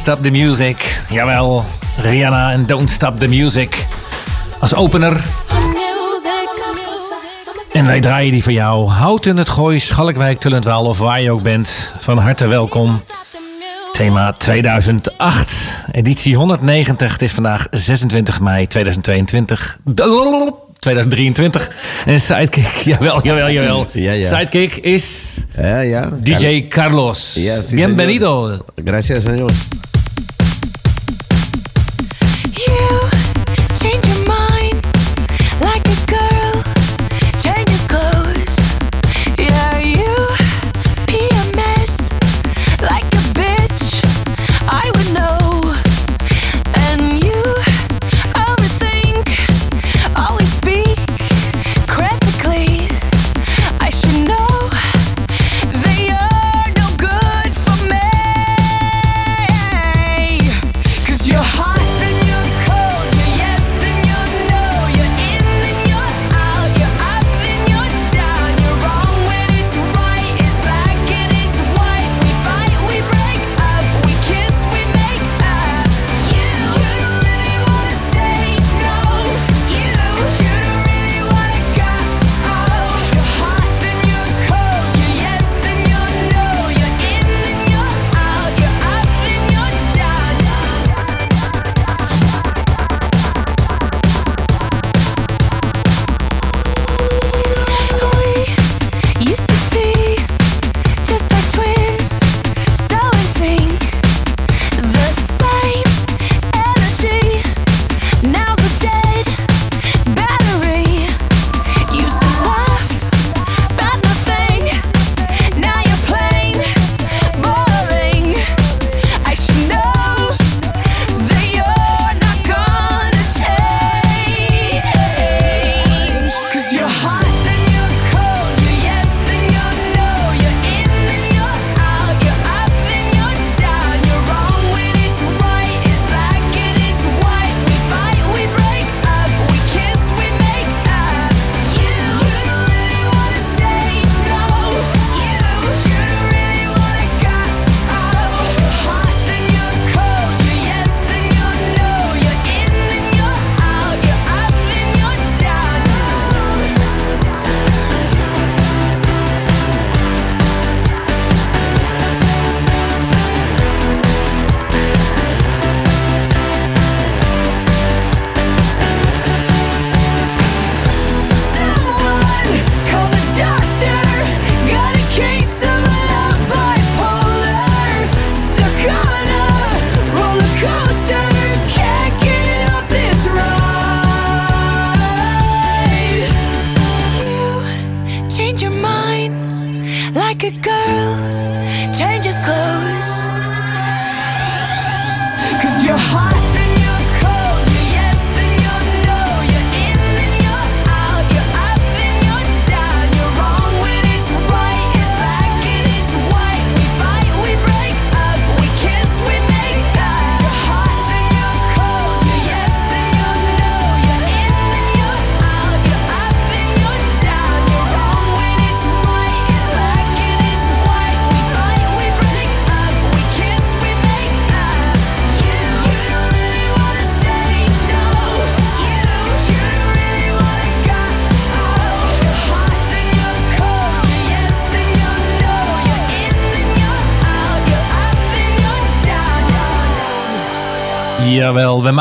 Stop the Music. Jawel, Rihanna en Don't Stop the Music. Als opener. En wij draaien die voor jou. Houd in het gooi, Schalkwijk, Tullendwaal of waar je ook bent. Van harte welkom. Thema 2008, editie 190. Het is vandaag 26 mei 2022. 2023. En Sidekick, jawel, jawel, jawel. Sidekick is ja, DJ Carlos. Bienvenido. Gracias, señor.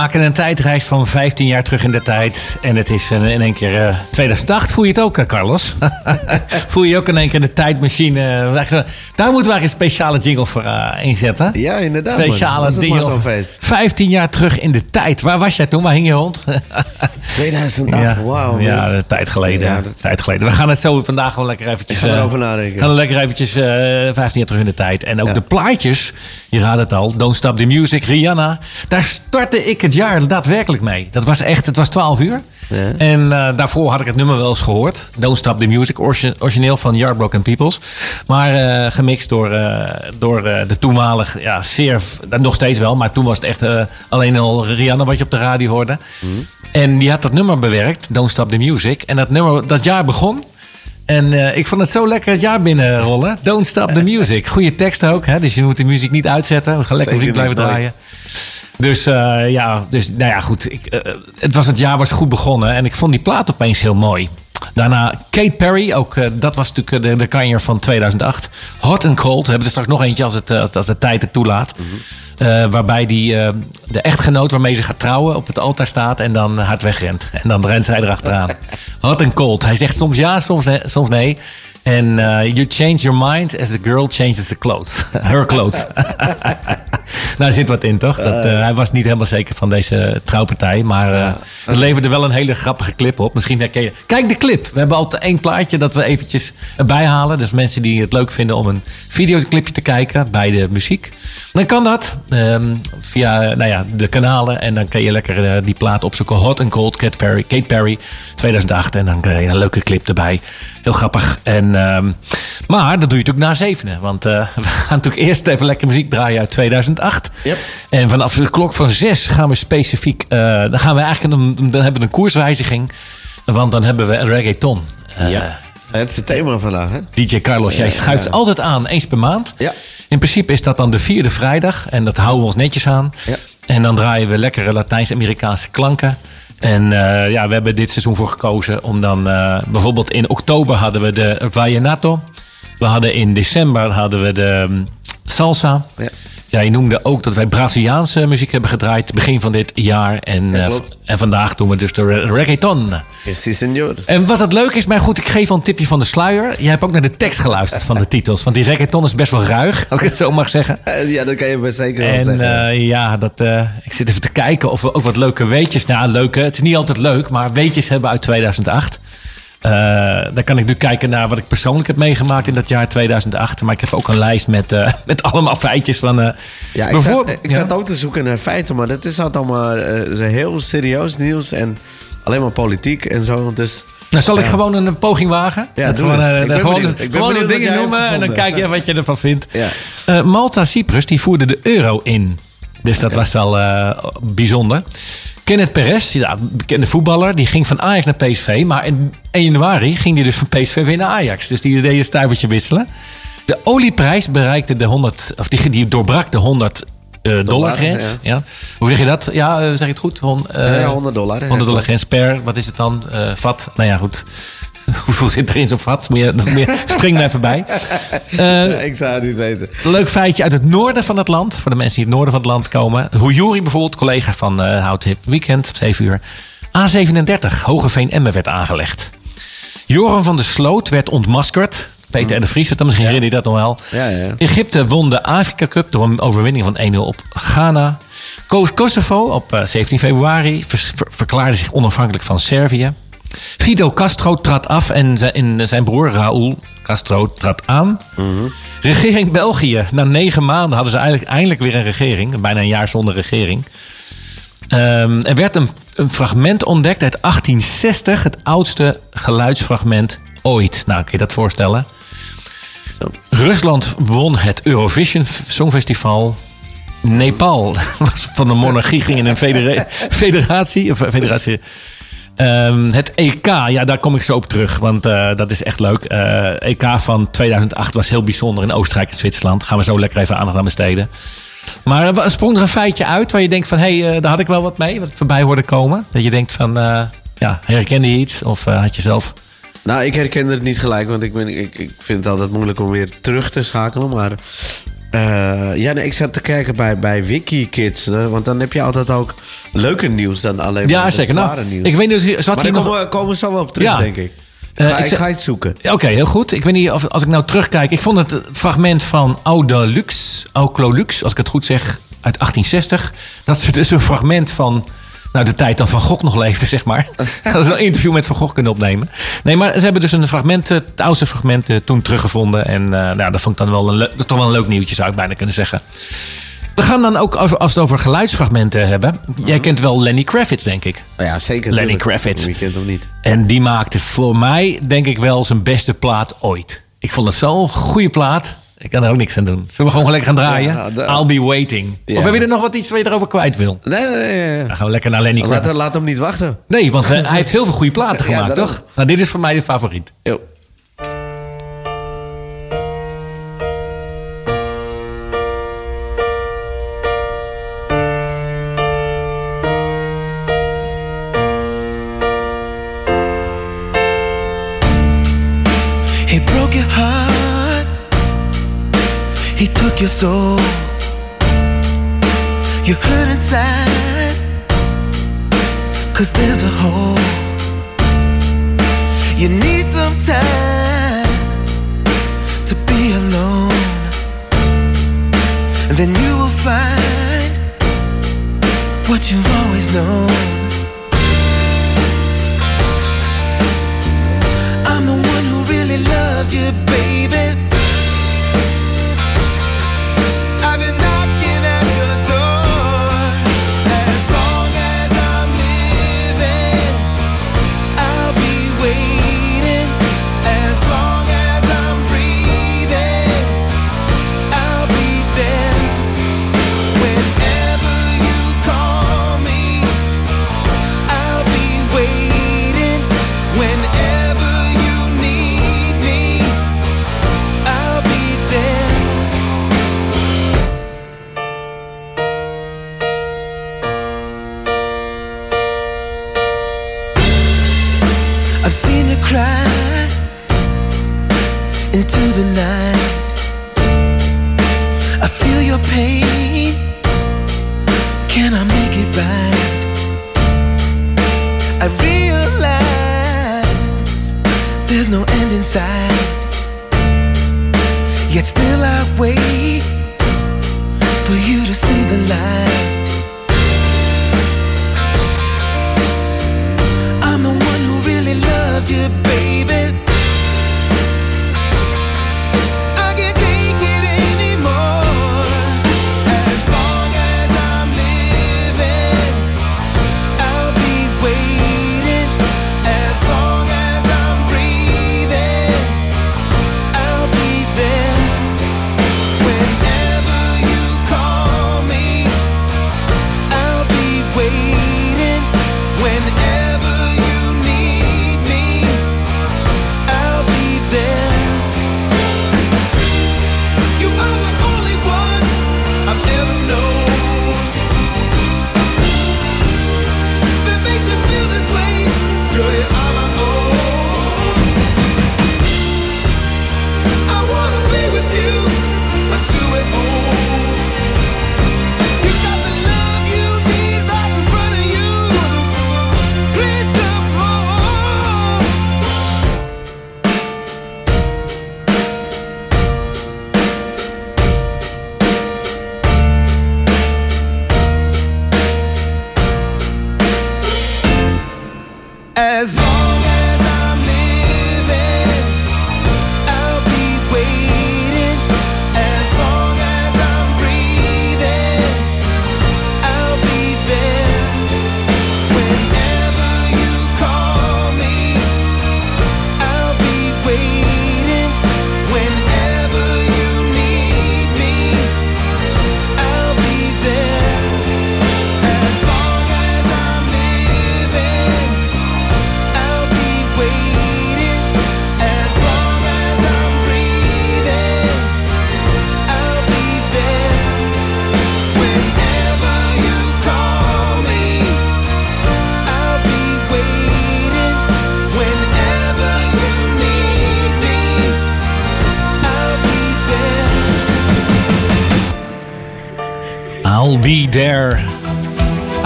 Maken een tijdreis van 15 jaar terug in de tijd. En het is in in één keer eh, 2008. Voel je het ook, eh, Carlos? Voel je ook in één keer de tijdmachine? eh, Daar moeten we eigenlijk een speciale jingle voor eh, inzetten. Ja, inderdaad. Speciale feest. 15 jaar terug in de tijd. Waar was jij toen? Waar hing je rond? 2008, wauw. man. ja, een tijd geleden. Ja, Ja, dat- tijd geleden. We gaan het zo vandaag gewoon lekker eventjes... Eh, erover nadenken. Gaan we lekker eventjes eh 15 jaar terug in de tijd. En ook Ja. de plaatjes, je raadt het al. Don't Stop the Music, Rihanna. Daar startte ik het jaar daadwerkelijk mee. Dat was echt, het was 12 uur. Ja. En eh, daarvoor had ik het nummer wel eens gehoord. Don't Stop the Music, origineel van Yardbroken Peoples. Maar eh, gemixt door, eh, door de toenmalig, ja, zeer, nog steeds wel. Maar toen was het echt alleen al Rihanna wat je op de radio hoorde. En die had dat nummer bewerkt, Don't Stop the Music. En dat nummer, dat jaar begon. En ik vond het zo lekker het jaar binnenrollen. Don't stop the music. Goede tekst ook. Hè? Dus je moet de muziek niet uitzetten. We gaan lekker muziek blijven draaien. Dus eh, ja, dus, nou ja, goed. Ik, eh, het, was, het jaar was goed begonnen. En ik vond die plaat opeens heel mooi. Daarna Kate Perry, ook eh, dat was natuurlijk de, de kanjer van 2008. Hot and Cold, we hebben er straks nog eentje als, het, als, de tijd het toelaat. Eh, waarbij die, de echtgenoot waarmee ze gaat trouwen op het altaar staat en dan hard wegrent. En dan rent zij erachteraan. Hot and Cold. Hij zegt soms ja, soms nee. Soms nee. En you change your mind as the girl changes the clothes. Her clothes. Daar zit wat in, toch? Dat, eh, hij was niet helemaal zeker van deze trouwpartij. Maar eh, het leverde wel een hele grappige clip op. Misschien herken je... Kijk de clip. We hebben altijd één plaatje dat we eventjes erbij halen. Dus mensen die het leuk vinden om een videoclipje te kijken bij de muziek. Dan kan dat ehm, via nou ja, de kanalen. En dan kan je lekker eh, die plaat opzoeken. Hot and Cold, Kate Perry, Kate Perry 2008. En dan krijg je een leuke clip erbij. Heel grappig. En, ehm, maar dat doe je natuurlijk na zevenen. Want eh, we gaan natuurlijk eerst even lekker muziek draaien uit 2008. Yep. En vanaf de klok van zes gaan we specifiek... eh, dan gaan we eigenlijk een, dan hebben we een koerswijziging. Want dan hebben we een reggaeton. Ja. Het is het thema vandaag, hè? DJ Carlos, jij schuift ja. altijd aan, eens per maand. Ja. In principe is dat dan de vierde vrijdag. En dat houden we ons netjes aan. Ja. En dan draaien we lekkere Latijns-Amerikaanse klanken. En eh, ja, we hebben dit seizoen voor gekozen om dan... eh, bijvoorbeeld in oktober hadden we de Vallenato. We hadden in december hadden we de mm, salsa. Ja. Ja, je noemde ook dat wij Braziliaanse muziek hebben gedraaid begin van dit jaar. En, Ja, eh, en vandaag doen we dus de re- reggaeton. Yes, si, senor. En wat het leuk is, maar goed, ik geef al een tipje van de sluier. Jij hebt ook naar de tekst geluisterd van de titels. Want die reggaeton is best wel ruig, als ik het zo mag zeggen. Eh, Ja, dat kan je best zeker wel En zeggen. eh, ja, dat, eh, ik zit even te kijken of we ook wat leuke weetjes... Nou, leuke, het is niet altijd leuk, maar weetjes hebben uit 2008. Eh dan kan ik nu kijken naar wat ik persoonlijk heb meegemaakt in dat jaar 2008. Maar ik heb ook een lijst met, eh, met allemaal feitjes van... eh, ja, ik zat, ik Ja. zat ook te zoeken naar feiten, maar dat is altijd allemaal heel serieus nieuws en alleen maar politiek en zo. Dus Nou, zal ik Ja. gewoon een poging wagen? Ja, gewoon, gewoon gewoon de dingen noemen en dan kijk je wat je ervan vindt. Ja. Eh, Malta Cyprus die voerde de euro in. Dus dat was wel bijzonder. Kenneth Perez, ja, bekende voetballer, die ging van Ajax naar PSV. Maar in 1 januari ging hij dus van PSV weer naar Ajax. Dus die deed een stuivertje wisselen. De olieprijs bereikte de 100, of die, die doorbrak de 100 eh, dollar grens. ja. Ja. Hoe zeg je dat? Ja, eh, zeg je het goed? Hon, eh, Ja, 100 dollar, hè? 100 dollar grens per, wat is het dan? Eh, vat? Nou ja, goed. Hoeveel zit er in zo'n vat? Moet je, dat moet je, spring er even bij. Eh, Ja, ik zou het niet weten. Leuk feitje uit het noorden van het land. Voor de mensen die in het noorden van het land komen. Hoejuri bijvoorbeeld, collega van eh Hout Hip Weekend, 7 uur. A37, Hogeveen Emmen werd aangelegd. Joran van der Sloot werd ontmaskerd. Peter R. de Vries, dan misschien herinner je dat nog wel. Ja, ja. Egypte won de Afrika Cup door een overwinning van 1-0 op Ghana. Ko- Kosovo op eh, 17 februari vers- ver- verklaarde zich onafhankelijk van Servië. Fidel Castro trad af en zijn, zijn broer Raúl Castro trad aan. Regering België. Na negen maanden hadden ze eigenlijk eindelijk weer een regering. Bijna een jaar zonder regering. Ehm, er werd een, een fragment ontdekt uit 1860. Het oudste geluidsfragment ooit. Nou, kun je dat voorstellen? Zo. Rusland won het Eurovision Songfestival. Nepal was van de monarchie ging in een federa- federatie. Of federatie Ehm, het EK, ja, daar kom ik zo op terug. Want eh, dat is echt leuk. Eh EK van 2008 was heel bijzonder in Oostenrijk en Zwitserland. Gaan we zo lekker even aandacht aan besteden. Maar sprong er een feitje uit waar je denkt van... hé, hey, eh, daar had ik wel wat mee, wat voorbij hoorde komen. Dat je denkt van, ja, herkende je iets? Of had je zelf... Nou, ik herken het niet gelijk, want ik, ben, ik, ik vind het altijd moeilijk om weer terug te schakelen. Maar eh, ja, nee, ik zat te kijken bij, bij Wikikids. eh, Want dan heb je altijd ook leuker nieuws dan alleen maar Ja, het zeker. zware Nou, nieuws. ik weet niet, zat maar hier nog... komen, we- komen we zo wel op terug, Ja. denk ik. Eh, Ga, ik ik, ga iets zoeken. Oké, heel goed. Ik weet niet of als ik nou terugkijk. Ik vond het fragment van Oude Lux, als ik het goed zeg, uit 1860. Dat is dus een fragment van nou, de tijd dan Van Gogh nog leefde, zeg maar. dat is een interview met Van Gogh kunnen opnemen. Nee, maar ze hebben dus een fragment, eh, het oudste fragment, eh, toen teruggevonden. En eh, nou, dat vond ik dan wel een, toch wel een leuk nieuwtje, zou ik bijna kunnen zeggen. We gaan dan ook, als we het over geluidsfragmenten hebben. Jij kent wel Lenny Kravitz, denk ik. Nou ja, zeker. Lenny. Kravitz. Wie kent hem niet? En die maakte voor mij, denk ik wel, zijn beste plaat ooit. Ik vond het zo'n goede plaat. Ik kan er ook niks aan doen. Zullen we gewoon lekker gaan draaien? Ja, de- I'll be waiting. Ja. Of heb je er nog wat iets waar je erover kwijt wil? Nee, nee, nee. Dan gaan we lekker naar Lenny Laat, laat hem niet wachten. Nee, want hij heeft heel veel goede platen gemaakt, toch? Nou, dit is voor mij de favoriet. Yo. Your soul. You hurt inside. Cause there's a hole. You need some time to be alone. And then you will find what you've always known. I'm the one who really loves you, baby. There's no end in sight. Yet still I wait for you to see the light.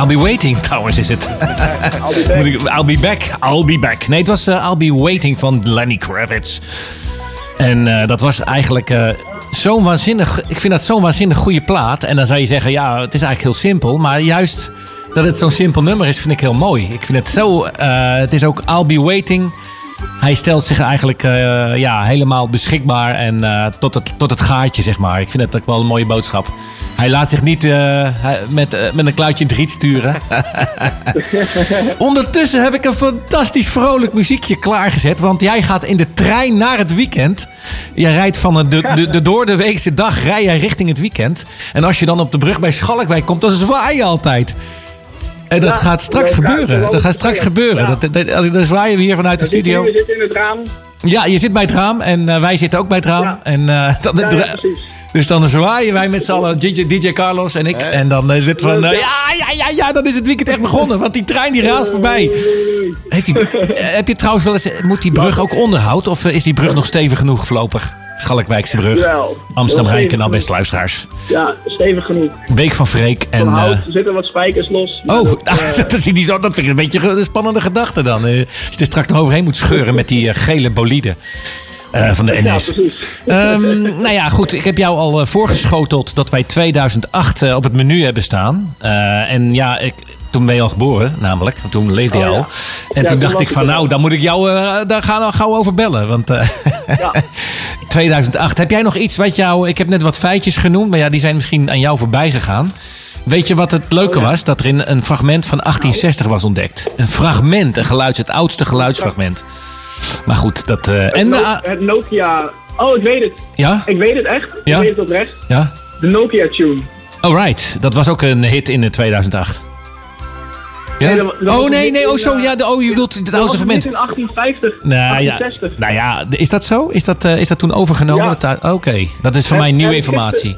I'll be waiting, trouwens is het. I'll be I'll be back. I'll be back. Nee, het was eh, I'll be waiting van Lenny Kravitz. En eh, dat was eigenlijk eh, zo'n waanzinnig... Ik vind dat zo'n waanzinnig goede plaat. En dan zou je zeggen, ja, het is eigenlijk heel simpel. Maar juist dat het zo'n simpel nummer is, vind ik heel mooi. Ik vind het zo... het is ook I'll be waiting... Hij stelt zich eigenlijk eh, ja, helemaal beschikbaar en eh, tot, het, tot het gaatje, zeg maar. Ik vind dat ook wel een mooie boodschap. Hij laat zich niet eh, met, met een kluitje in het riet sturen. Ondertussen heb ik een fantastisch vrolijk muziekje klaargezet. Want jij gaat in de trein naar het weekend. Jij rijdt van de, de, de, de door de weekse dag rij jij richting het weekend. En als je dan op de brug bij Schalkwijk komt, dan zwaai je altijd. En dat Ja, gaat straks dat gebeuren. Dat gaat straks gebeuren. Dat, dat, zwaaien we hier vanuit de studio. We zitten in het raam. Ja, je zit bij het raam en eh, wij zitten ook bij het raam. Ja. En, eh, dan, Ja, ja, precies. dus dan zwaaien wij met z'n allen, DJ, DJ Carlos en ik. En dan is het van, eh, ja, ja, ja, ja, dan is het weekend echt begonnen. Want die trein die raast voorbij. Heeft die, eh, heb je trouwens wel eens, moet die brug ook onderhoud? Of eh, is die brug nog stevig genoeg voorlopig? Schalkwijkse brug. Jawel. Amsterdam Heel Rijnkanaal, stevig beste luisteraars. Ja, stevig genoeg. Week van Freek. En, Van eh, hout, er zitten wat spijkers los. Oh, dat, eh, dat, is niet zo, dat vind ik een beetje een spannende gedachte dan. Eh, als je er straks nog overheen moet scheuren met die gele bolide van de ja, NS. precies. Ehm, nou ja, goed. Ik heb jou al voorgeschoteld dat wij 2008 eh, op het menu hebben staan. En ja, ik, toen ben je al geboren, namelijk. Toen leefde je Oh, ja. al. En Ja, toen dacht ik van, nou, dan moet ik jou eh, daar gaan we gauw over bellen. Want eh, Ja. 2008. Heb jij nog iets wat jou... Ik heb net wat feitjes genoemd, maar ja, die zijn misschien aan jou voorbij gegaan. Weet je wat het leuke Oh, was? Dat er in een fragment van 1860 was ontdekt. Een fragment, een geluids, het oudste geluidsfragment. Maar goed, dat... eh, en No- de, het Nokia. Oh, ik weet het. ja? Ik weet het echt. Ja? Ik weet het oprecht. Ja? De Nokia Tune. Alright, dat was ook een hit in eh, 2008. Ja? Nee, oh nee, nee, in, oh zo, eh, ja, de, oh je bedoelt het Dat oude was een segment. in 1850. Nou ja, 1860. nou ja, is dat zo? Is dat, eh, is dat toen overgenomen? Ja. Oké, dat is voor mij nieuwe informatie.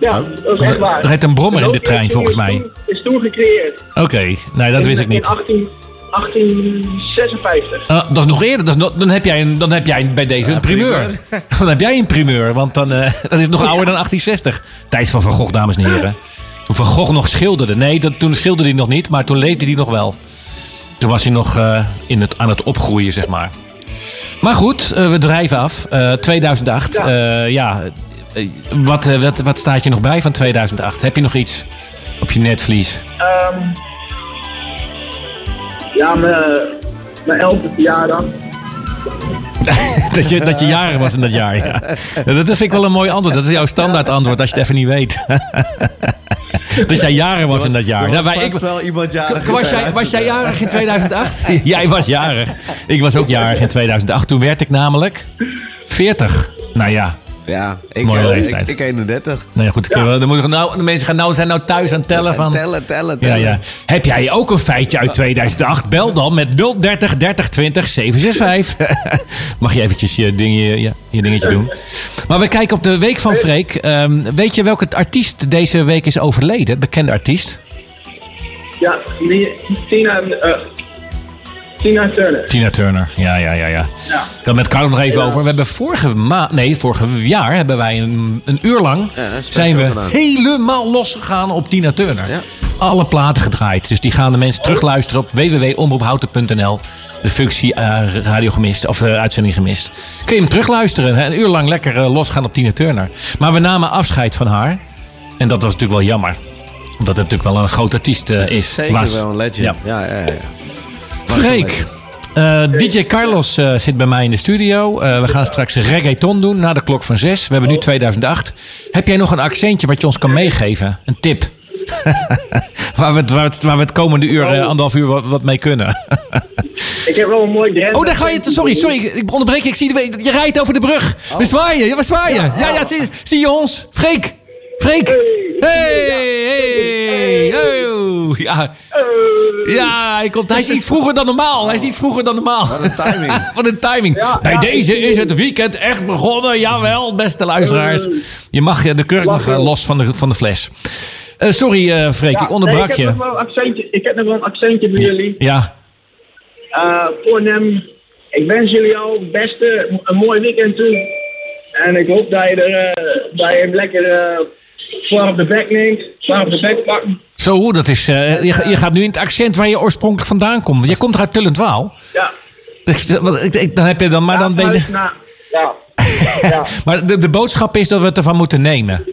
Ja, dat is echt waar. Er rijdt een brommer in de trein, volgens is mij. toen- Is toen gecreëerd. Oké, nee, dat In- wist ik In niet. 18, 1856. Ah, dat is nog eerder. Dat is nog- dan, heb jij een, dan heb jij bij deze een primeur. Dan heb jij een primeur, want dan, eh, dat is nog ouder dan 1860. Tijd van Van Gogh, dames en heren. Toen Van Gogh nog schilderde. Nee, dat, toen schilderde hij nog niet, maar toen leefde hij nog wel. Toen was hij nog eh, in het, aan het opgroeien, zeg maar. Maar goed, eh, we drijven af. Eh, 2008. Ja. Ja, wat, wat, wat staat je nog bij van 2008? Heb je nog iets op je netvlies? Ehm, ja, mijn, mijn elfde verjaardag. dat, je, dat je jarig was in dat jaar, ja. Dat vind ik wel een mooi antwoord. Dat is jouw standaard antwoord als je het even niet weet. dat jij jarig was in dat jaar. Nou, was wij- ik, wel iemand jarig was, jij, was jij jarig in 2008? jij was jarig. Ik was ook jarig in 2008. Toen werd ik namelijk 40. Nou ja, Ja, ik, Mooie eh, leeftijd. Ik, ik 31. nou ja, goed. ik- Dan moeten we nou, de mensen gaan nou, zijn nou thuis aan het tellen van... Tellen, tellen, Ja, tellen. ja. Heb jij ook een feitje uit 2008? Bel dan met 030 30 20 765. Mag je eventjes je, ding, je, je, je dingetje doen. Maar we kijken op de week van Freek. Ehm, weet je welke artiest deze week is overleden? Bekende artiest? Ja, die, Tina, eh, Tina Turner. Tina Turner. Ja, ja, ja, ja. Ja. Ik had met Carlos nog even over. We hebben vorige maand, nee, vorige jaar hebben wij een, een uur lang Ja, zijn we gedaan. helemaal losgegaan op Tina Turner. Ja. Alle platen gedraaid. Dus die gaan de mensen terugluisteren op www.omroephouten.nl. De functie eh, radio gemist of eh, uitzending gemist. Kun je hem terugluisteren. Hè? Een uur lang lekker eh, losgaan op Tina Turner. Maar we namen afscheid van haar. En dat was natuurlijk wel jammer. Omdat het natuurlijk wel een groot artiest eh, is. Zeker was. wel een legend. Ja. Ja, ja, Freek, eh, DJ Carlos eh, zit bij mij in de studio. Eh, we gaan straks reggaeton doen na de klok van zes. We hebben nu 2008. Heb jij nog een accentje wat je ons kan meegeven? Een tip? waar, we het, waar, we het, waar we het komende uur, eh, anderhalf uur wat, wat mee kunnen. Ik heb wel een mooi Drenthe. oh, daar ga je. Sorry, sorry. Ik onderbreek je. Ik zie je rijdt over de brug. We zwaaien. Ja, we zwaaien. Ja, ja, zie, zie je ons? Freek. Freek. Hey, hey, hey. Oh, ja. Ja, hij, komt, hij is iets vroeger dan normaal. Hij is iets vroeger dan normaal. Wat een timing. Van de timing. Ja, Bij ja, deze is het weekend echt begonnen. Jawel, beste luisteraars. Je mag je de kurk nog eh, los van de, van de fles. Eh, sorry, eh Freek, Ja, ik onderbrak nee, ik heb je. nog wel een accentje. Ik heb nog wel een accentje voor jullie. Ja, Eh Fornem, ik wens jullie al het beste, een mooi weekend toe. En ik hoop dat je, er, eh, dat je hem lekker eh, zwaar op de bek neemt, zwaar op de bek pakken. Zo, dat is, eh, je, je gaat nu in het accent waar je oorspronkelijk vandaan komt. Je komt uit Tullentwaal. Ja. Wat- ik- ik- Dan heb je dan, maar dan ben je... ja. ja. Maar de, de boodschap is dat we het ervan moeten nemen.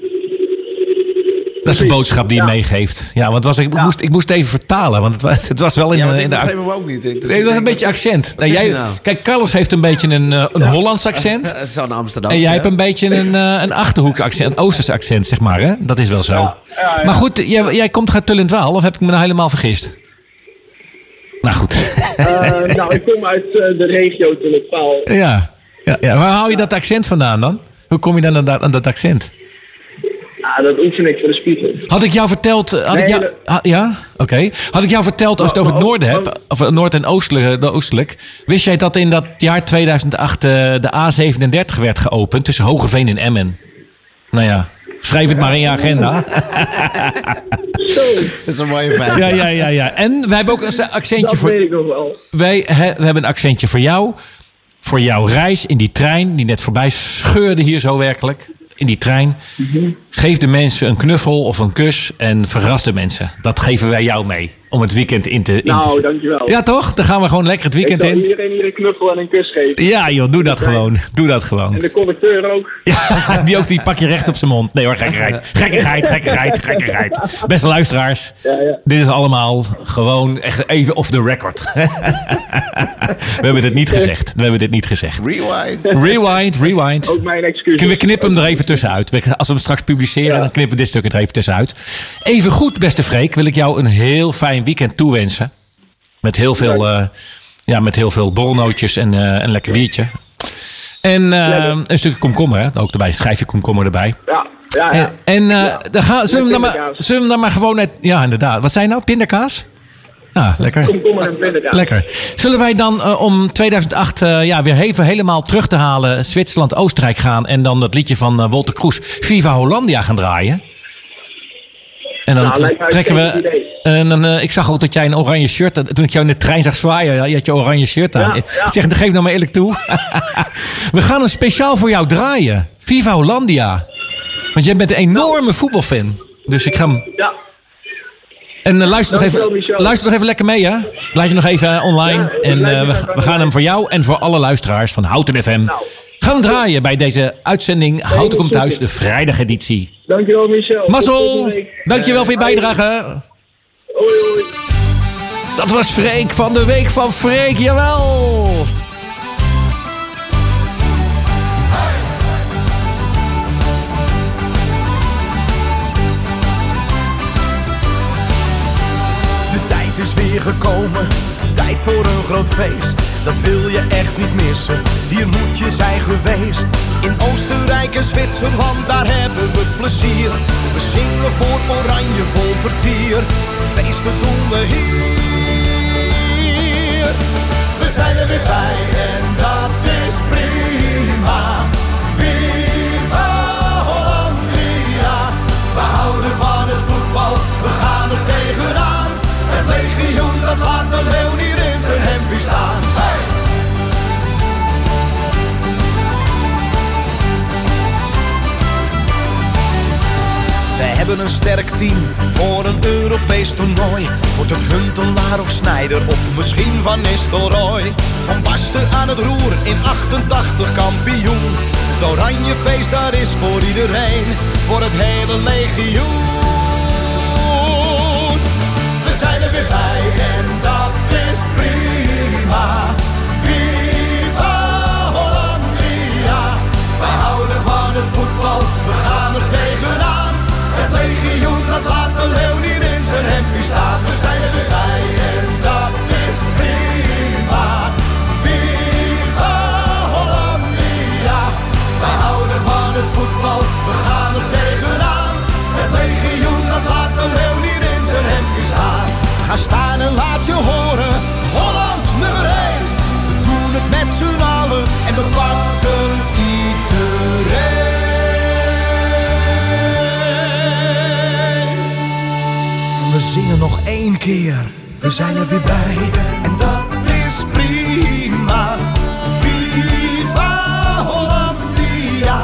Dat is de boodschap die je ja. meegeeft. Ja, want was, ik, Ja. moest, ik moest even vertalen, want het was, het was wel in, Ja, in ik de... hem ook niet. Dus Nee, het was een beetje accent. Nou, jij, nou? Kijk, Carlos heeft een beetje een, eh, een Hollands accent. dat- Zo'n Amsterdam. En jij hebt een beetje een, eh, een Achterhoeks accent, een Oosters accent, zeg maar. Hè? Dat is wel zo. Ja, ja, ja. Maar goed, jij, jij komt uit Tullentwaal, of heb ik me nou helemaal vergist? Nou goed. Eh, nou, ik kom uit de regio Tullentwaal. ja. Ja, ja. Waar hou je dat accent vandaan dan? Hoe kom je dan aan dat, aan dat accent? Ja, dat oefen ik voor de spiegel. Had ik jou verteld... eh, Had ik jou, dat- ha- ja? Oké. Had ik jou verteld als je het over het noorden hebt, of het noord- en oostelijk, de oostelijk... Wist jij dat in dat jaar 2008 eh, de A37 werd geopend tussen Hogeveen en Emmen? Nou ja, schrijf het maar in je agenda. Zo, Dat is een mooie feit. Ja, ja, ja, ja. En wij hebben ook een accentje dat voor... weet ik nog wel. Wij he- we hebben een accentje voor jou. Voor jouw reis in die trein die net voorbij scheurde hier zo werkelijk. In die trein. Geef de mensen een knuffel of een kus en verras de mensen. Dat geven wij jou mee. Om het weekend in te... In Nou, te- dankjewel. ja toch? Dan gaan we gewoon lekker het weekend in. iedereen hier een knuffel en een kus geven. Ja joh, doe dat gewoon. Doe dat gewoon. En de conducteur ook. Ja, die ook, die pak je recht op zijn mond. Nee hoor, gekkigheid. Gekkigheid, gekkigheid, gekkigheid. Beste luisteraars. Ja, ja. Dit is allemaal gewoon echt even off the record. We hebben dit niet gezegd. We hebben dit niet gezegd. Rewind. Rewind, rewind. Ook mijn excuses. We knippen hem er even tussenuit. We- Als we hem straks publiceren, Ja. dan knippen we dit stuk er even tussenuit. Even goed, beste Freek, wil ik jou een heel fijn weekend toewensen. Met heel veel, eh, ja, met heel veel borrelnootjes en eh, een lekker biertje. En eh, een stukje komkommer, hè? ook erbij. Schijfje komkommer erbij. Ja, ja, En, ja. en eh, dan gaan, zullen, we dan maar, zullen we dan maar gewoon... Uit, ja, inderdaad. Wat zei je nou? Pindakaas? Ja, lekker. Komkommer en pindakaas. Lekker. Zullen wij dan eh, om 2008 eh, ja, weer even helemaal terug te halen... Zwitserland-Oostenrijk gaan... en dan dat liedje van eh, Walter Kroes... Viva Hollandia gaan draaien? En dan Nou, trekken een we... En dan, eh, ik zag ook dat jij een oranje shirt... had. Toen ik jou in de trein zag zwaaien... je had je oranje shirt aan. Ja, ja. Ik zeg, geef nou maar eerlijk toe. we gaan hem speciaal voor jou draaien. Viva Hollandia. Want jij bent een enorme voetbalfan. Dus ik ga hem... Ja, En eh, luister, nog even, luister nog even lekker mee, hè? Laat je nog even eh, online. Ja, en we gaan hem voor jou en voor alle luisteraars van Houten FM. Nou. Gaan we draaien bij deze uitzending Houten komt thuis, de vrijdageditie. dankjewel Michel. Mazzel, dankjewel voor je bijdrage. Hoi, hoi. Dat was Freek van de Week van Freek, jawel! Gekomen, tijd voor een groot feest. Dat wil je echt niet missen, hier moet je zijn geweest. In Oostenrijk en Zwitserland, daar hebben we plezier. We zingen voor oranje vol vertier, feesten doen we hier. We zijn er weer bij en dat is prima. Viva Hollandia, we houden van het voetbal, we gaan er tegenaan. Het legioen dat laat de leeuw niet in zijn hempie staan. Hey! We hebben een sterk team voor een Europees toernooi. Wordt het Huntelaar of Snijder of misschien Van Nistelrooy? Van Basten aan het roer in 88 kampioen. Het Oranjefeest daar is voor iedereen, voor het hele legioen. Weer bij en dat is prima. Viva Hollandia. Wij houden van het voetbal, we gaan er tegenaan. Het legioen dat laat de leeuw niet in zijn hempie staan. We zijn er bij en dat is prima. Viva Hollandia. Wij houden van het voetbal, we gaan er tegenaan. Het legioen dat laat de leeuw niet in zijn hempie staan. Ga staan en laat je horen, Holland nummer 1. We doen het met z'n allen en we pakken iedereen. En we zingen nog één keer. We zijn er weer bij en dat is prima. Viva Hollandia.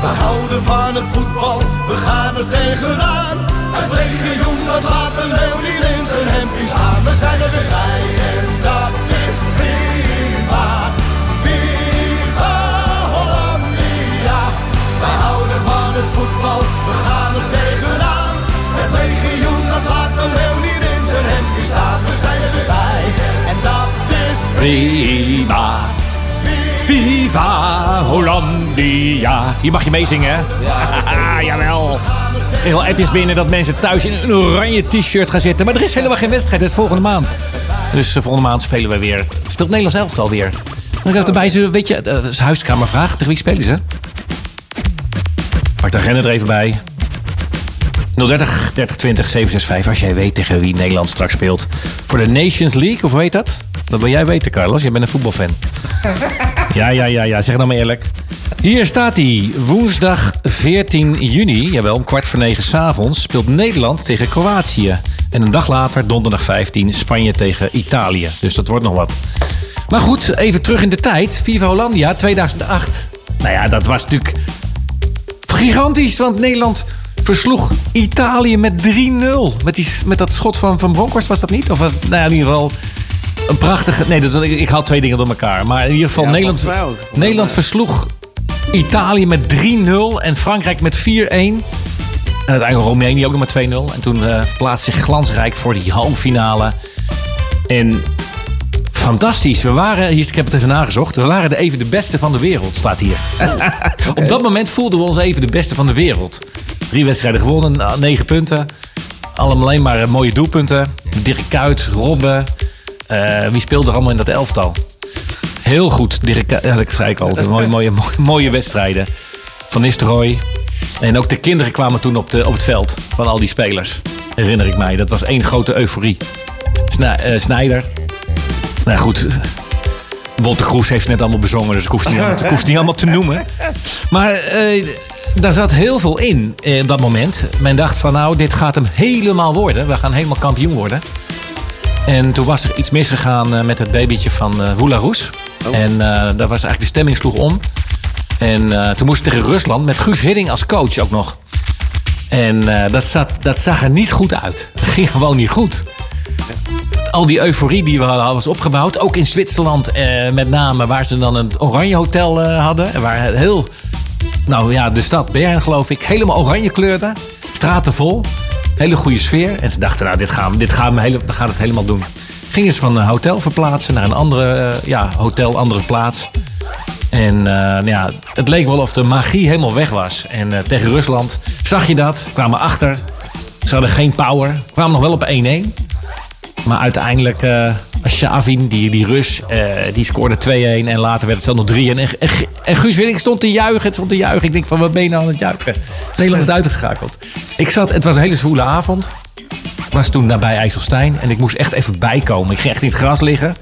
We We houden van het voetbal, we gaan er tegenaan. Het legioen dat laat de leeuw niet in zijn hempje staan. We zijn er weer bij en dat is prima. Viva Hollandia. We houden van het voetbal, we gaan er tegenaan. Het legioen dat laat de leeuw niet in zijn hempje staan. We zijn er weer bij en dat is Prima. Viva Hollandia. Hier mag je meezingen, hè? Ja, jawel. Kreeg wel appjes binnen dat mensen thuis in een oranje t-shirt gaan zitten. Maar er is helemaal geen wedstrijd. Het is volgende maand. Dus eh, volgende maand spelen we weer. Speelt Nederlands elftal weer. Dan ik erbij ze, weet je, eh, dat is huiskamervraag. Tegen wie spelen ze? Pak de agenda er even bij. 030 30 20 765 als jij weet tegen wie Nederland straks speelt. Voor de Nations League, of hoe heet dat? Dat wil jij weten, Carlos. Jij bent een voetbalfan. Ja, ja, ja, ja. Zeg nou maar eerlijk. Hier staat hij. Woensdag 14 juni, jawel, om kwart voor negen s'avonds... speelt Nederland tegen Kroatië. En een dag later, donderdag 15, Spanje tegen Italië. Dus dat wordt nog wat. Maar goed, even terug in de tijd. Viva Hollandia 2008. Nou ja, dat was natuurlijk gigantisch. Want Nederland versloeg Italië met 3-0. Met, die, met dat schot van, van Bronkhorst was dat niet? Of was nou ja, in ieder geval een prachtige... Nee, dat is, ik, ik haal twee dingen door elkaar. Maar in ieder geval, Ja, Nederland. Nederland versloeg Italië met 3-0. En Frankrijk met 4-1. En uiteindelijk Roemenië ook nog met 2-0. En toen eh plaatste zich glansrijk voor die halve finale. En fantastisch. We waren, hier, ik heb het even nagezocht. We waren de, even de beste van de wereld, staat hier. Op dat moment voelden we ons even de beste van de wereld. Drie wedstrijden gewonnen, negen punten. Allemaal alleen maar eh, mooie doelpunten. Dirk Kuyt, Robben. Eh, wie speelde er allemaal in dat elftal? Heel goed. Dirk ja, dat zei ik al. Mooie, mooie, mooie, mooie wedstrijden. Van Nistelrooy. En ook de kinderen kwamen toen op, de, op het veld van al die spelers. Herinner ik mij. Dat was één grote euforie. Eh, Snijder. Nou goed, Wolter Kroes heeft het net allemaal bezongen, dus ik hoef het niet allemaal, hoef het niet allemaal te noemen. Maar eh, daar zat heel veel in eh, op dat moment. Men dacht van nou, dit gaat hem helemaal worden. We gaan helemaal kampioen worden. En toen was er iets misgegaan met het babytje van eh Hula Roes. En eh daar was eigenlijk de stemming sloeg om. En eh, toen moest het tegen Rusland met Guus Hidding als coach ook nog. En eh, dat, zat, dat zag er niet goed uit. Dat ging gewoon niet goed al die euforie die we hadden was opgebouwd. Ook in Zwitserland met name, waar ze dan een oranje hotel hadden. En Waar het heel, nou ja, de stad Bern geloof ik, helemaal oranje kleurde. Straten vol, hele goede sfeer. En ze dachten, nou dit gaan dit gaan we, hele, we gaan het helemaal doen. Gingen ze van een hotel verplaatsen naar een andere eh, ja, hotel, andere plaats. En eh, nou ja, het leek wel of de magie helemaal weg was. En eh, tegen Rusland zag je dat, kwamen achter. Ze hadden geen power, kwamen nog wel op 1-1. Maar uiteindelijk, eh Shavin, die, die Rus, die scoorde 2-1. En later werd het zelf nog 3 En, en, Guus Winning stond te juichen. Stond te juichen. Ik denk van, wat ben je nou aan het juichen? Nederland is uitgeschakeld. Ik zat, het was een hele zwoele avond. Ik was toen nabij IJsselstein. En ik moest echt even bijkomen. Ik ging echt in het gras liggen.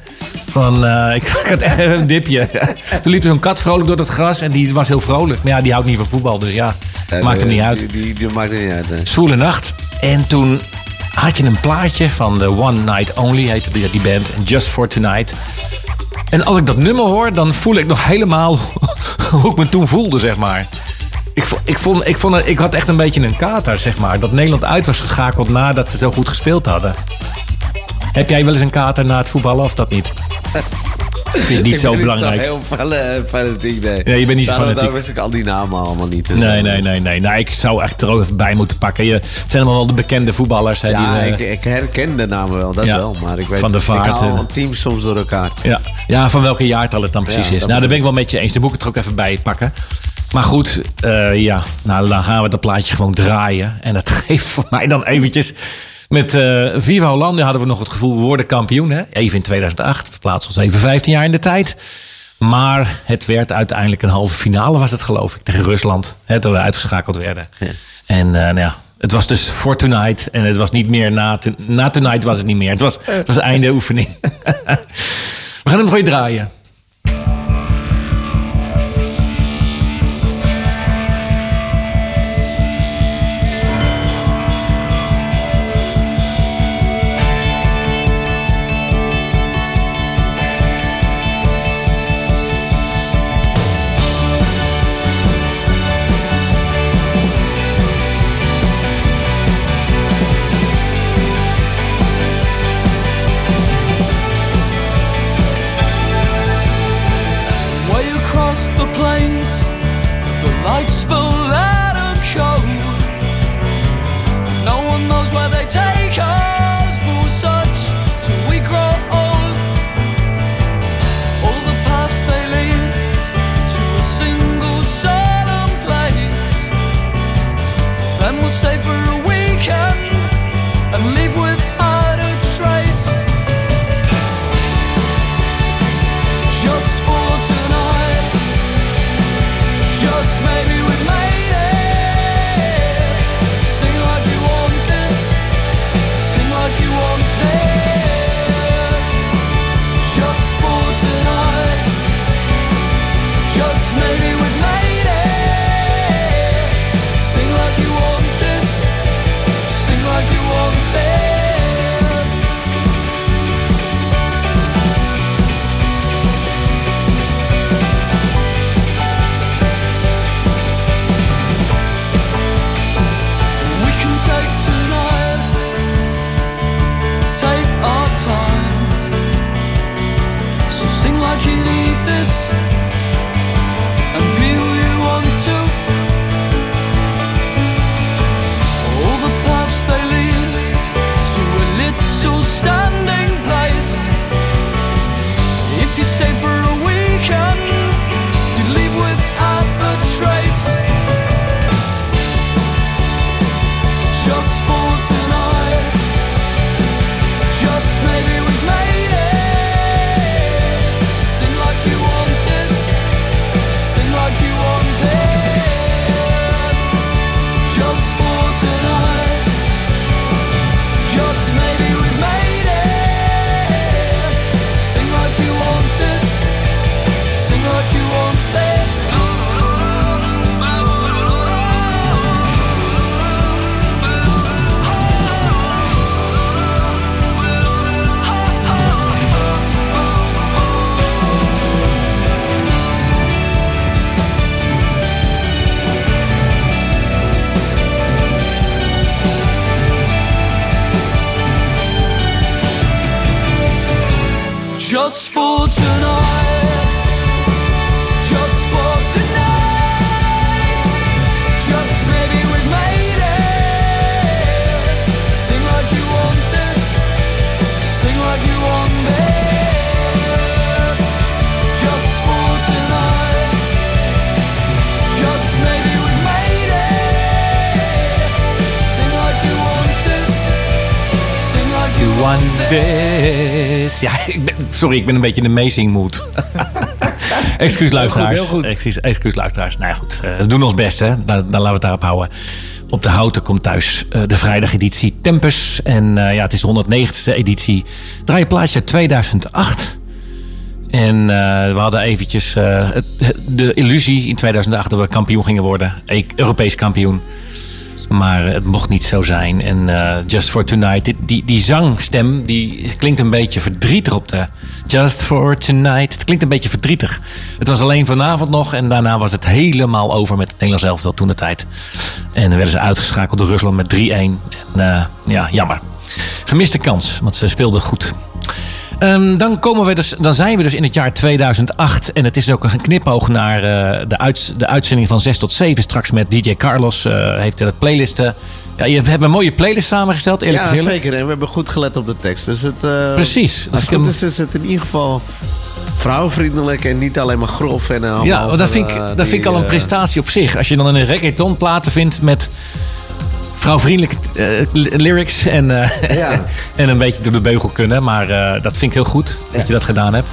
Van, eh, ik, ik had echt een dipje. toen liep er zo'n kat vrolijk door het gras. En die was heel vrolijk. Maar ja, die houdt niet van voetbal. Dus ja, maakt hem niet uit. Die, die, die maakt er niet uit. hè. Zwoele nacht. En toen had je een plaatje van de One Night Only, heette die, die band. Just for Tonight. En als ik dat nummer hoor, dan voel ik nog helemaal hoe ik me toen voelde, zeg maar. Ik, vo- ik, vond, ik, vond, ik had echt een beetje een kater, zeg maar. Dat Nederland uit was geschakeld nadat ze zo goed gespeeld hadden. Heb jij wel eens een kater na het voetballen of dat niet? Ik vind het niet Ik zo ben belangrijk. Niet zo heel fan- fanatiek, nee. Ja, je bent niet zo fanatiek. Daarom wist ik al die namen allemaal niet. Dus, Nee, eh, nee, nee, nee. Nou, ik zou echt er ook even bij moeten pakken. Je, het zijn allemaal wel de bekende voetballers. Hè, Ja, die, ik, eh, ik herken de namen wel, dat Ja. wel. Maar ik weet Van de Vaart, Ik haal eh. soms door elkaar. Ja. ja, van welke jaartal het dan precies Ja, is. Nou, daar ben ik wel met je eens. Dan moet ik het er ook even bij pakken. Maar goed, eh, ja, nou, dan gaan we dat plaatje gewoon draaien. En dat geeft voor mij dan eventjes... Met eh Viva Hollandia hadden we nog het gevoel, we worden kampioen. Hè? Even in 2008, verplaatsen ons even 15 jaar in de tijd. Maar het werd uiteindelijk een halve finale, was het geloof ik, tegen Rusland. Hè, toen we uitgeschakeld werden. En eh, nou ja, het was dus voor Tonight. En het was niet meer na, to- na Tonight was het niet meer. Het was, het was einde oefening. we gaan hem voor je draaien. Sorry, ik ben een beetje in de amazing mood. excuus luisteraars. Heel goed, heel goed. Excuus, excuus luisteraars. Nou ja, goed, eh, we doen ons best hè. Dan, dan laten we het daarop houden. Op de Houten komt thuis eh, de vrijdageditie Tempus. En eh, ja, het is de 190ste editie. Draai je plaatje uit 2008. En we hadden eventjes de illusie in 2008 dat we kampioen gingen worden. E- Europees kampioen. Maar het mocht niet zo zijn. En eh, Just for Tonight, die, die, zangstem, die klinkt een beetje verdrietig op de... Just for Tonight, het klinkt een beetje verdrietig. Het was alleen vanavond nog en daarna was het helemaal over met het Nederlands elftal toen de tijd. En dan werden ze uitgeschakeld door Rusland met 3-1. En eh, ja, jammer. Gemiste kans, want ze speelden goed. Ehm, dan, komen we dus, dan zijn we dus in het jaar 2008. En het is ook een knipoog naar eh, de, uit, de uitzending van 6 tot 7. Straks met DJ Carlos eh, heeft hij de playlisten. Ja, je hebt een mooie playlist samengesteld, eerlijk Ja, gezegd. zeker. En we hebben goed gelet op de tekst. Dus het, eh, Precies. Als het goed is, is het in ieder geval vrouwvriendelijk en niet alleen maar grof. En, allemaal Ja, dat vind, ik, dat die, vind ik al een prestatie op zich. Als je dan een reggaeton platen vindt met vrouwvriendelijke eh, lyrics en, eh, Ja. en een beetje door de beugel kunnen. Maar eh, dat vind ik heel goed dat je dat gedaan hebt.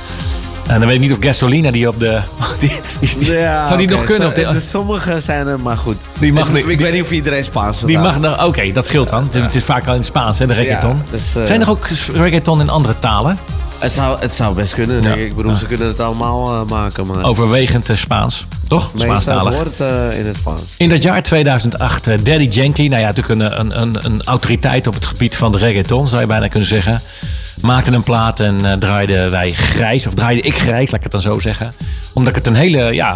En dan weet ik niet of Gasolina die op de... Die, die- die- Ja, zou die nog kunnen? Op de, sommige zijn er, maar goed. Die mag ik, niet- ik weet niet of iedereen Spaans Die mag dan, oké, dat scheelt dan. Het is- Het is vaak al in Spaans, hè, de reggaeton. Ja, dus, Zijn er ook reggaeton in andere talen? Het zou, het zou best kunnen, denk ik. Ik bedoel, ze kunnen het allemaal eh, maken, maar... Overwegend eh, Spaans, toch? Spaanstalig. het eh, in het Spaans. In dat jaar 2008, eh, Daddy Yankee, nou ja, natuurlijk een, een, een, een autoriteit op het gebied van de reggaeton, zou je bijna kunnen zeggen. Maakte een plaat en draaiden wij grijs, of draaide ik grijs, laat ik het dan zo zeggen. Omdat ik het een hele ja,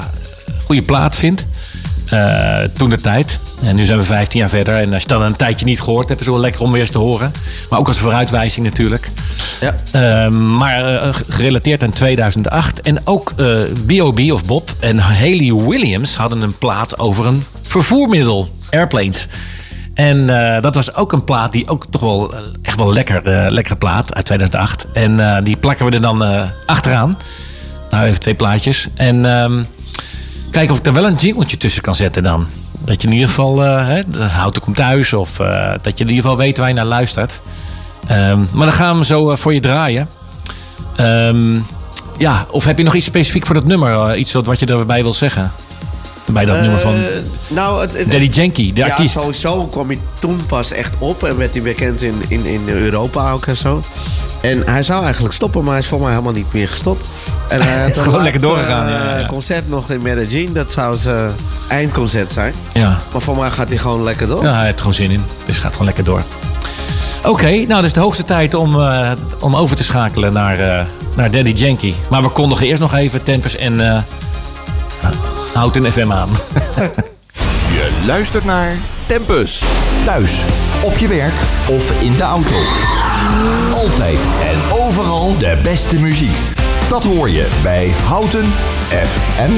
goede plaat vind. Eh, toen de tijd. En nu zijn we 15 jaar verder. En als je dan een tijdje niet gehoord hebt, is het wel lekker om weer eens te horen. Maar ook als vooruitwijzing natuurlijk. Ja. Ehm, maar eh, gerelateerd aan 2008. En ook eh B.O.B. of Bob en Haley Williams hadden een plaat over een vervoermiddel. Airplanes. En eh, dat was ook een plaat die ook toch wel eh, echt wel lekker, eh, lekkere plaat uit 2008. En eh, die plakken we er dan eh, achteraan. Nou, even twee plaatjes. En ehm, kijken of ik er wel een jingletje tussen kan zetten dan. Dat je in ieder geval, eh de houten komt thuis. Of eh, dat je in ieder geval weet waar je naar luistert. Ehm, maar dan gaan we zo eh, voor je draaien. Ehm, ja, of heb je nog iets specifiek voor dat nummer? Iets wat, wat je erbij wil zeggen? Bij dat nummer van Eh, nou, het, het- Daddy Yankee, de ja, artiest. sowieso kwam hij toen pas echt op en werd hij bekend in, in, in Europa ook en zo. En hij zou eigenlijk stoppen, maar hij is voor mij helemaal niet meer gestopt. En hij had is gewoon lekker doorgegaan, eh, ja. concert nog in Medellin, dat zou zijn eindconcert zijn. Ja. Maar voor mij gaat hij gewoon lekker door. ja, hij heeft er gewoon zin in. Dus het gaat gewoon lekker door. Oké, nou, dus de hoogste tijd om, eh, om over te schakelen naar, eh, naar Daddy Yankee. Maar we kondigen eerst nog even Tempers en Houten FM aan. Je luistert naar Tempus. Thuis, op je werk of in de auto. Altijd en overal de beste muziek. Dat hoor je bij Houten FM.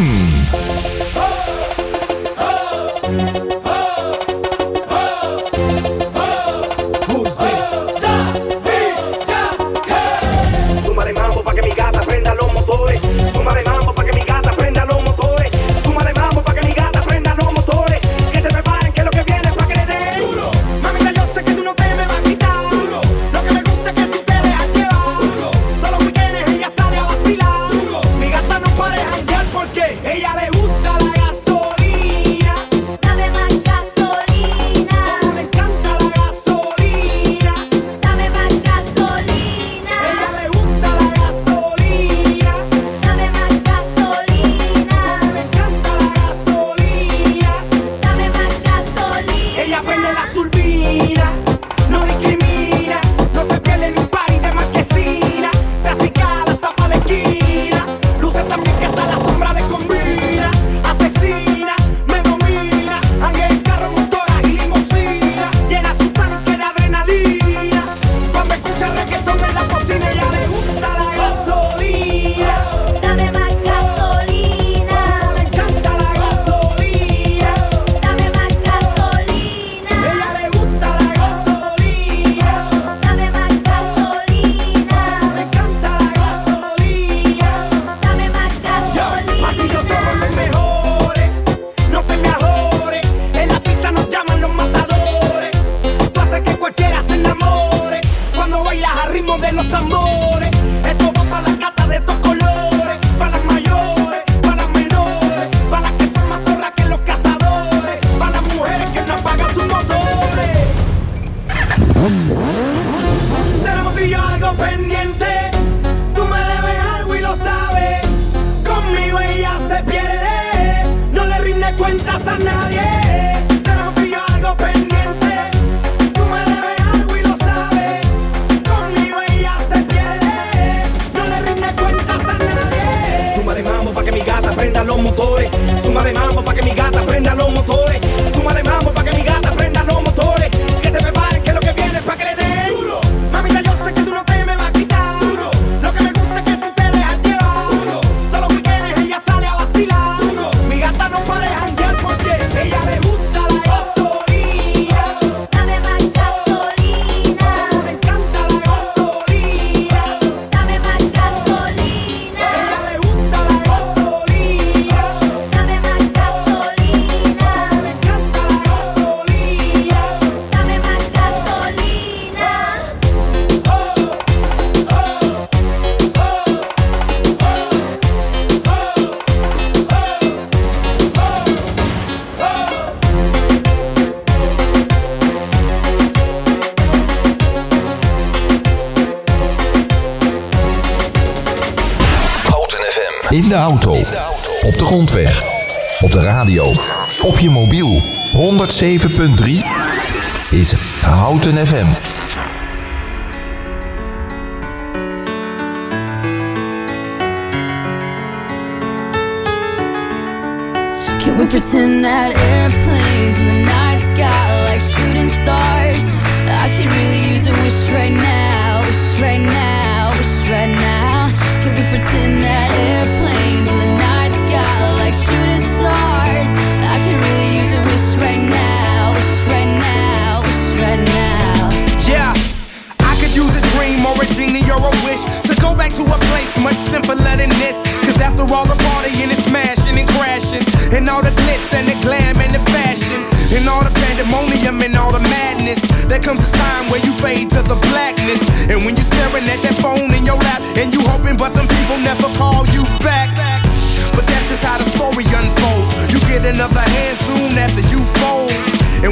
107.3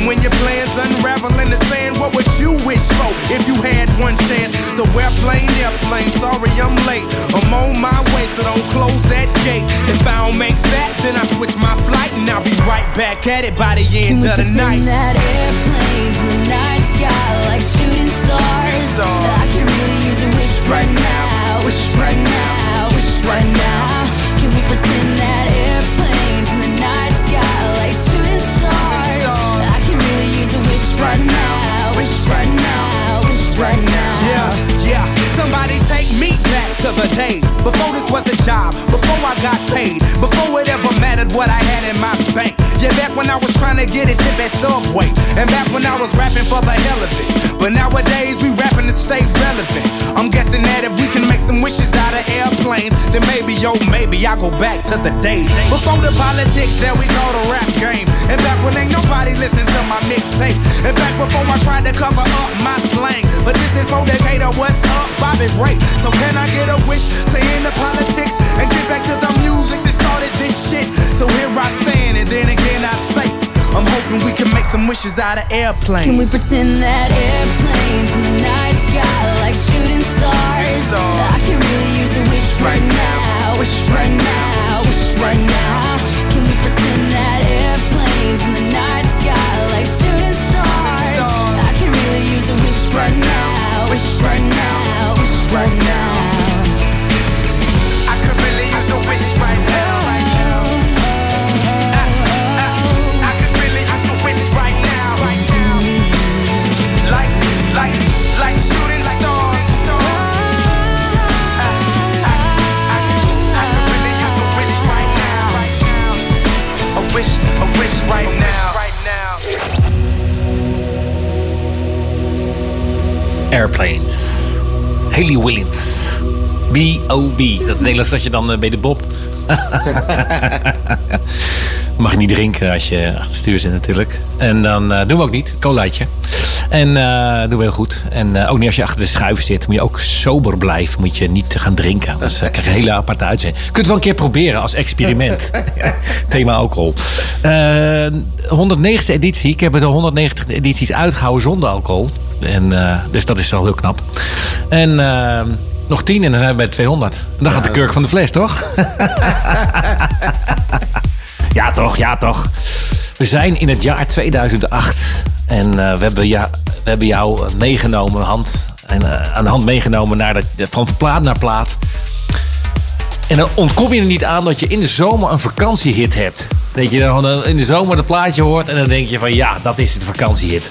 when your plans unravel in the sand, what would you wish for if you had one chance? So we're airplane, airplane, sorry I'm late. I'm on my way, so don't close that gate. If I don't make that, then I switch my flight and I'll be right back at it by the end of the night. pretend that airplanes in the night sky like shooting stars? stars. I can really use a wish right now, wish right now, wish right now. Can we pretend that airplanes in the night sky like shooting stars? Right now, right now, right now. Yeah, yeah. Somebody take me back to the days before this was a job, before I got paid, before it ever mattered what I had in my bank. Yeah, back when I was trying to get a tip at Subway, and back when I was rapping for the hell of it. But nowadays we rapping to stay relevant. I'm guessing that if we can make some wishes out of airplanes, then maybe, yo, maybe I'll go back to the days before the politics that we call the rap game, and back when ain't nobody listened to my mixtape, and back before I tried to cover up my slang. But this is for Decatur, what's up, Bobby Ray? So can I get a wish to end the politics and get back to the music that started this shit? So here I stand, and then again I say, I'm hoping we can make some wishes out of airplanes. Can we pretend that airplanes in the night sky like shooting stars? stars. I can really use a wish right now, wish right now, wish right now. Can we pretend that airplanes in the night sky like shooting stars? I can really use a wish right now, wish right now, wish right now. Airplanes. Haley Williams. B.O.B. Dat Nederlands dat je dan eh, bij de Bob. Mag niet drinken als je achter het stuur zit natuurlijk. En dan eh, doen we ook niet. Colaatje. En eh doen we heel goed. En ook niet als je achter de schuif zit. Moet je ook sober blijven. Moet je niet gaan drinken. Krijg je een hele aparte uitzending. Kunt het wel een keer proberen als experiment. Thema alcohol. Eh 109e editie. Ik heb er 190 edities uitgehouden zonder alcohol. En, eh, dus dat is al heel knap. En eh, nog 10 en dan zijn we bij 200. En dan gaat de kurk van de fles, toch? ja, toch? Ja, toch? We zijn in het jaar 2008 en eh, we, hebben ja, we hebben jou meegenomen, hand, en, aan de hand meegenomen naar de, van plaat naar plaat. En dan ontkom je er niet aan dat je in de zomer een vakantiehit hebt. Dat je dan in de zomer dat plaatje hoort en dan denk je van ja, dat is het vakantiehit.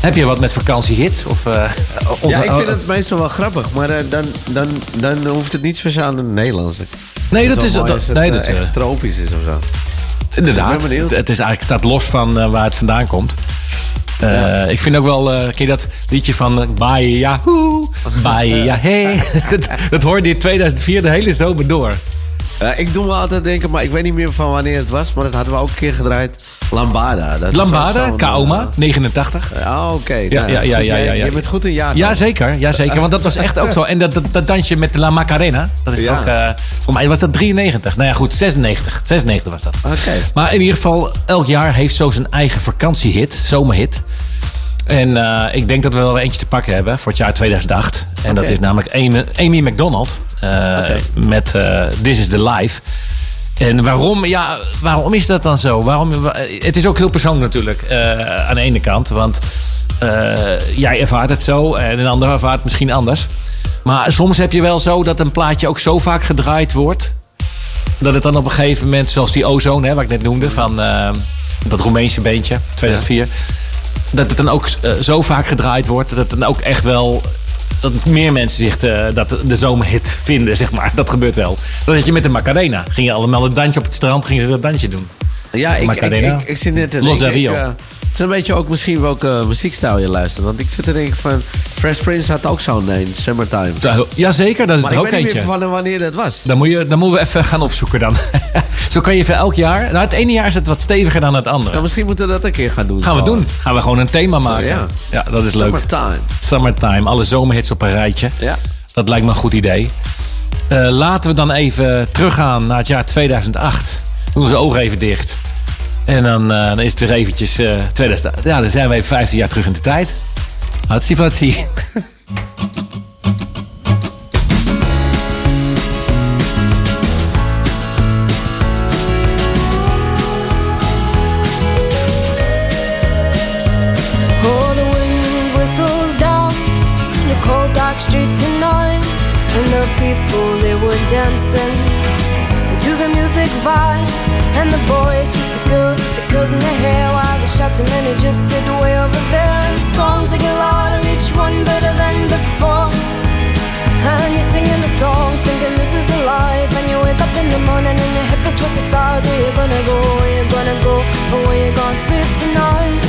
Heb je wat met vakantiehits? Of, eh, Ja, ik vind het meestal wel grappig, maar eh, dan, dan, dan hoeft het niet speciaal in het Nederlands. Nee, dat is, dat, als het nee, eh, dat, echt tropisch is of zo. Inderdaad. Het, het is eigenlijk staat los van waar het vandaan komt. Eh, Ik vind ook wel, eh ken je dat liedje van uh, Baaien ja hoe, Baaien ja hey. dat, dat hoorde in 2004 de hele zomer door. Ja, ik doe me altijd denken, maar ik weet niet meer van wanneer het was, maar dat hadden we ook een keer gedraaid. Lambada. Dat Lambada, Kaoma, 89. eh, Ah, oké. Ja, Nou, ja, ja, ja, jij- ja, ja. Je bent goed in jaar. Ja, zeker, ja, zeker. Want dat was echt ook zo. En dat, dat, dat dansje met La Macarena, dat is ook, eh voor mij was dat 93. Nou ja, goed, 96. 96 was dat. Oké. Maar in ieder geval, elk jaar heeft zo zijn eigen vakantiehit, zomerhit. En eh, ik denk dat we wel eentje te pakken hebben voor het jaar 2008. En dat is namelijk Amy, Amy McDonald eh, met eh, This is the Life. En waarom, ja, waarom is dat dan zo? Waarom, wa- het is ook heel persoonlijk natuurlijk eh, aan de ene kant. Want eh, jij ervaart het zo en een ander ervaart het misschien anders. Maar soms heb je wel zo dat een plaatje ook zo vaak gedraaid wordt dat het dan op een gegeven moment, zoals die ozone, hè, wat ik net noemde, van eh, dat Roemeense beentje, 2004, dat het dan ook zo vaak gedraaid wordt, dat het dan ook echt wel. Dat meer mensen zich de, dat de zomerhit vinden, zeg maar. Dat gebeurt wel. Dat had je met de Macarena. Gingen allemaal een dansje op het strand, gingen ze dat dansje doen. Ja, ik, ik, ik, ik zit net Los del Rio. ik, eh, het is een beetje ook misschien welke muziekstijl je luistert. Want ik zit te denken van... Fresh Prince had ook zo'n een, Summertime. Zo, Jazeker, dat is Maar er ik ook weet niet eentje. meer van wanneer dat was. Dan, moet je, dan moeten we even gaan opzoeken dan. Zo kan je voor elk jaar... Nou, het ene jaar is het wat steviger dan het andere. Nou, misschien moeten we dat een keer gaan doen. Gaan we doen. Gaan we gewoon een thema maken. ja. ja dat is leuk. Summertime. Summertime. Alle zomerhits op een rijtje. Ja. Dat lijkt me een goed idee. Eh, laten we dan even teruggaan naar het jaar 2008. Doen onze ogen even dicht. En dan, eh, dan is het weer eventjes eh 2000. Ja, dan zijn we even 15 jaar terug in de tijd. Hatsie fatsie. is twisted stars. Where you gonna go? Where you gonna go? Or where you gonna sleep tonight?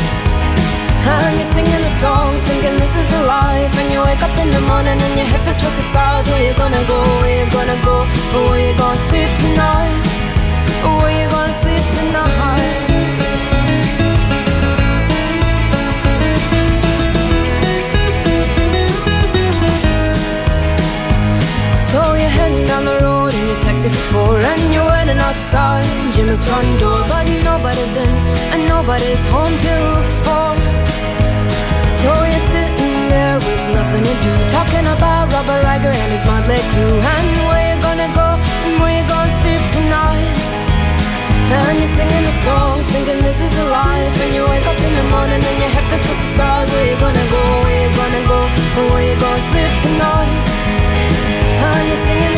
And you're singing the songs, thinking this is a life. And you wake up in the morning and your hip is twisted stars. Where you gonna go? Where you gonna go? Or where you gonna sleep tonight? Or where you gonna sleep tonight? So you're heading down the road in your taxi for four And you're outside Jim's front door But nobody's in and nobody's home till four. So you're sitting there with nothing to do Talking about Robert Riger and his motley crew. And where you gonna go? And where you gonna sleep tonight? And you're singing the songs, thinking this is a life. And you wake up in the morning and your head feels twisted stars. Where you gonna go, where you gonna go, where you gonna sleep tonight? And you're singing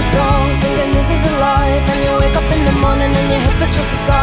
in the morning and your hip is twisted stars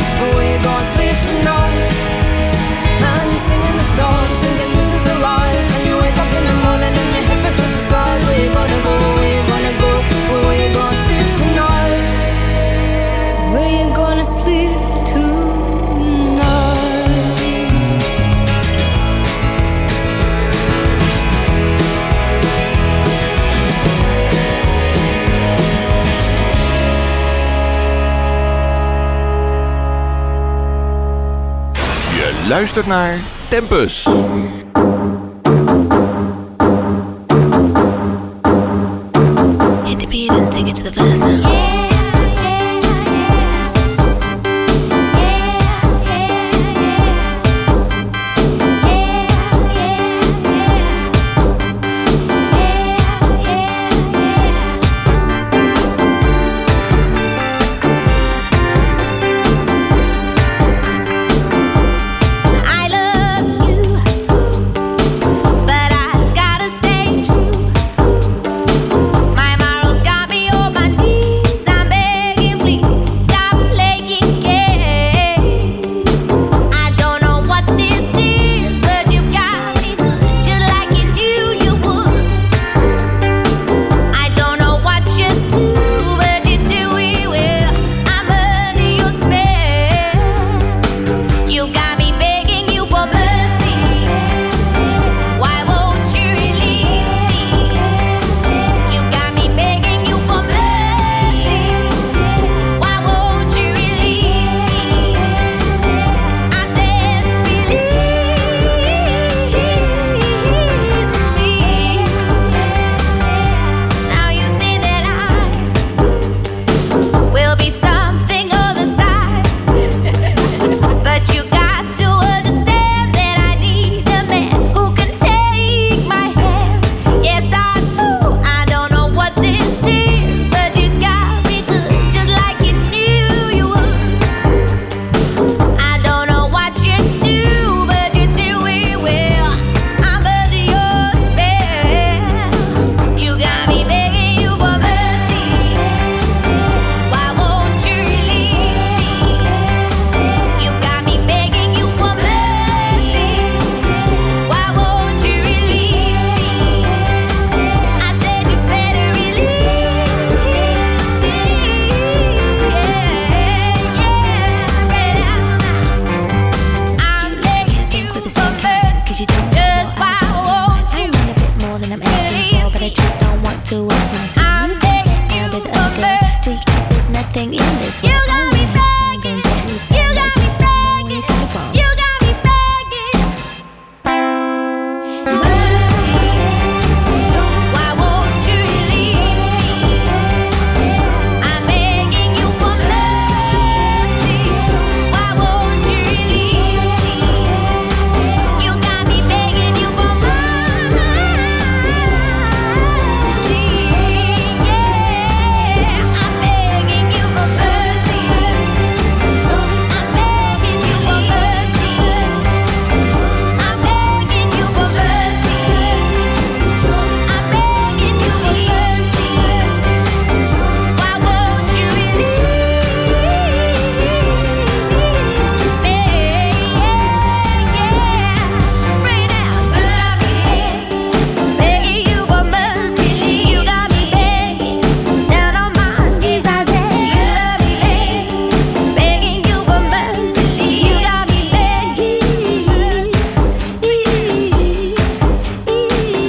Luistert naar Tempus. Take it to the verse now.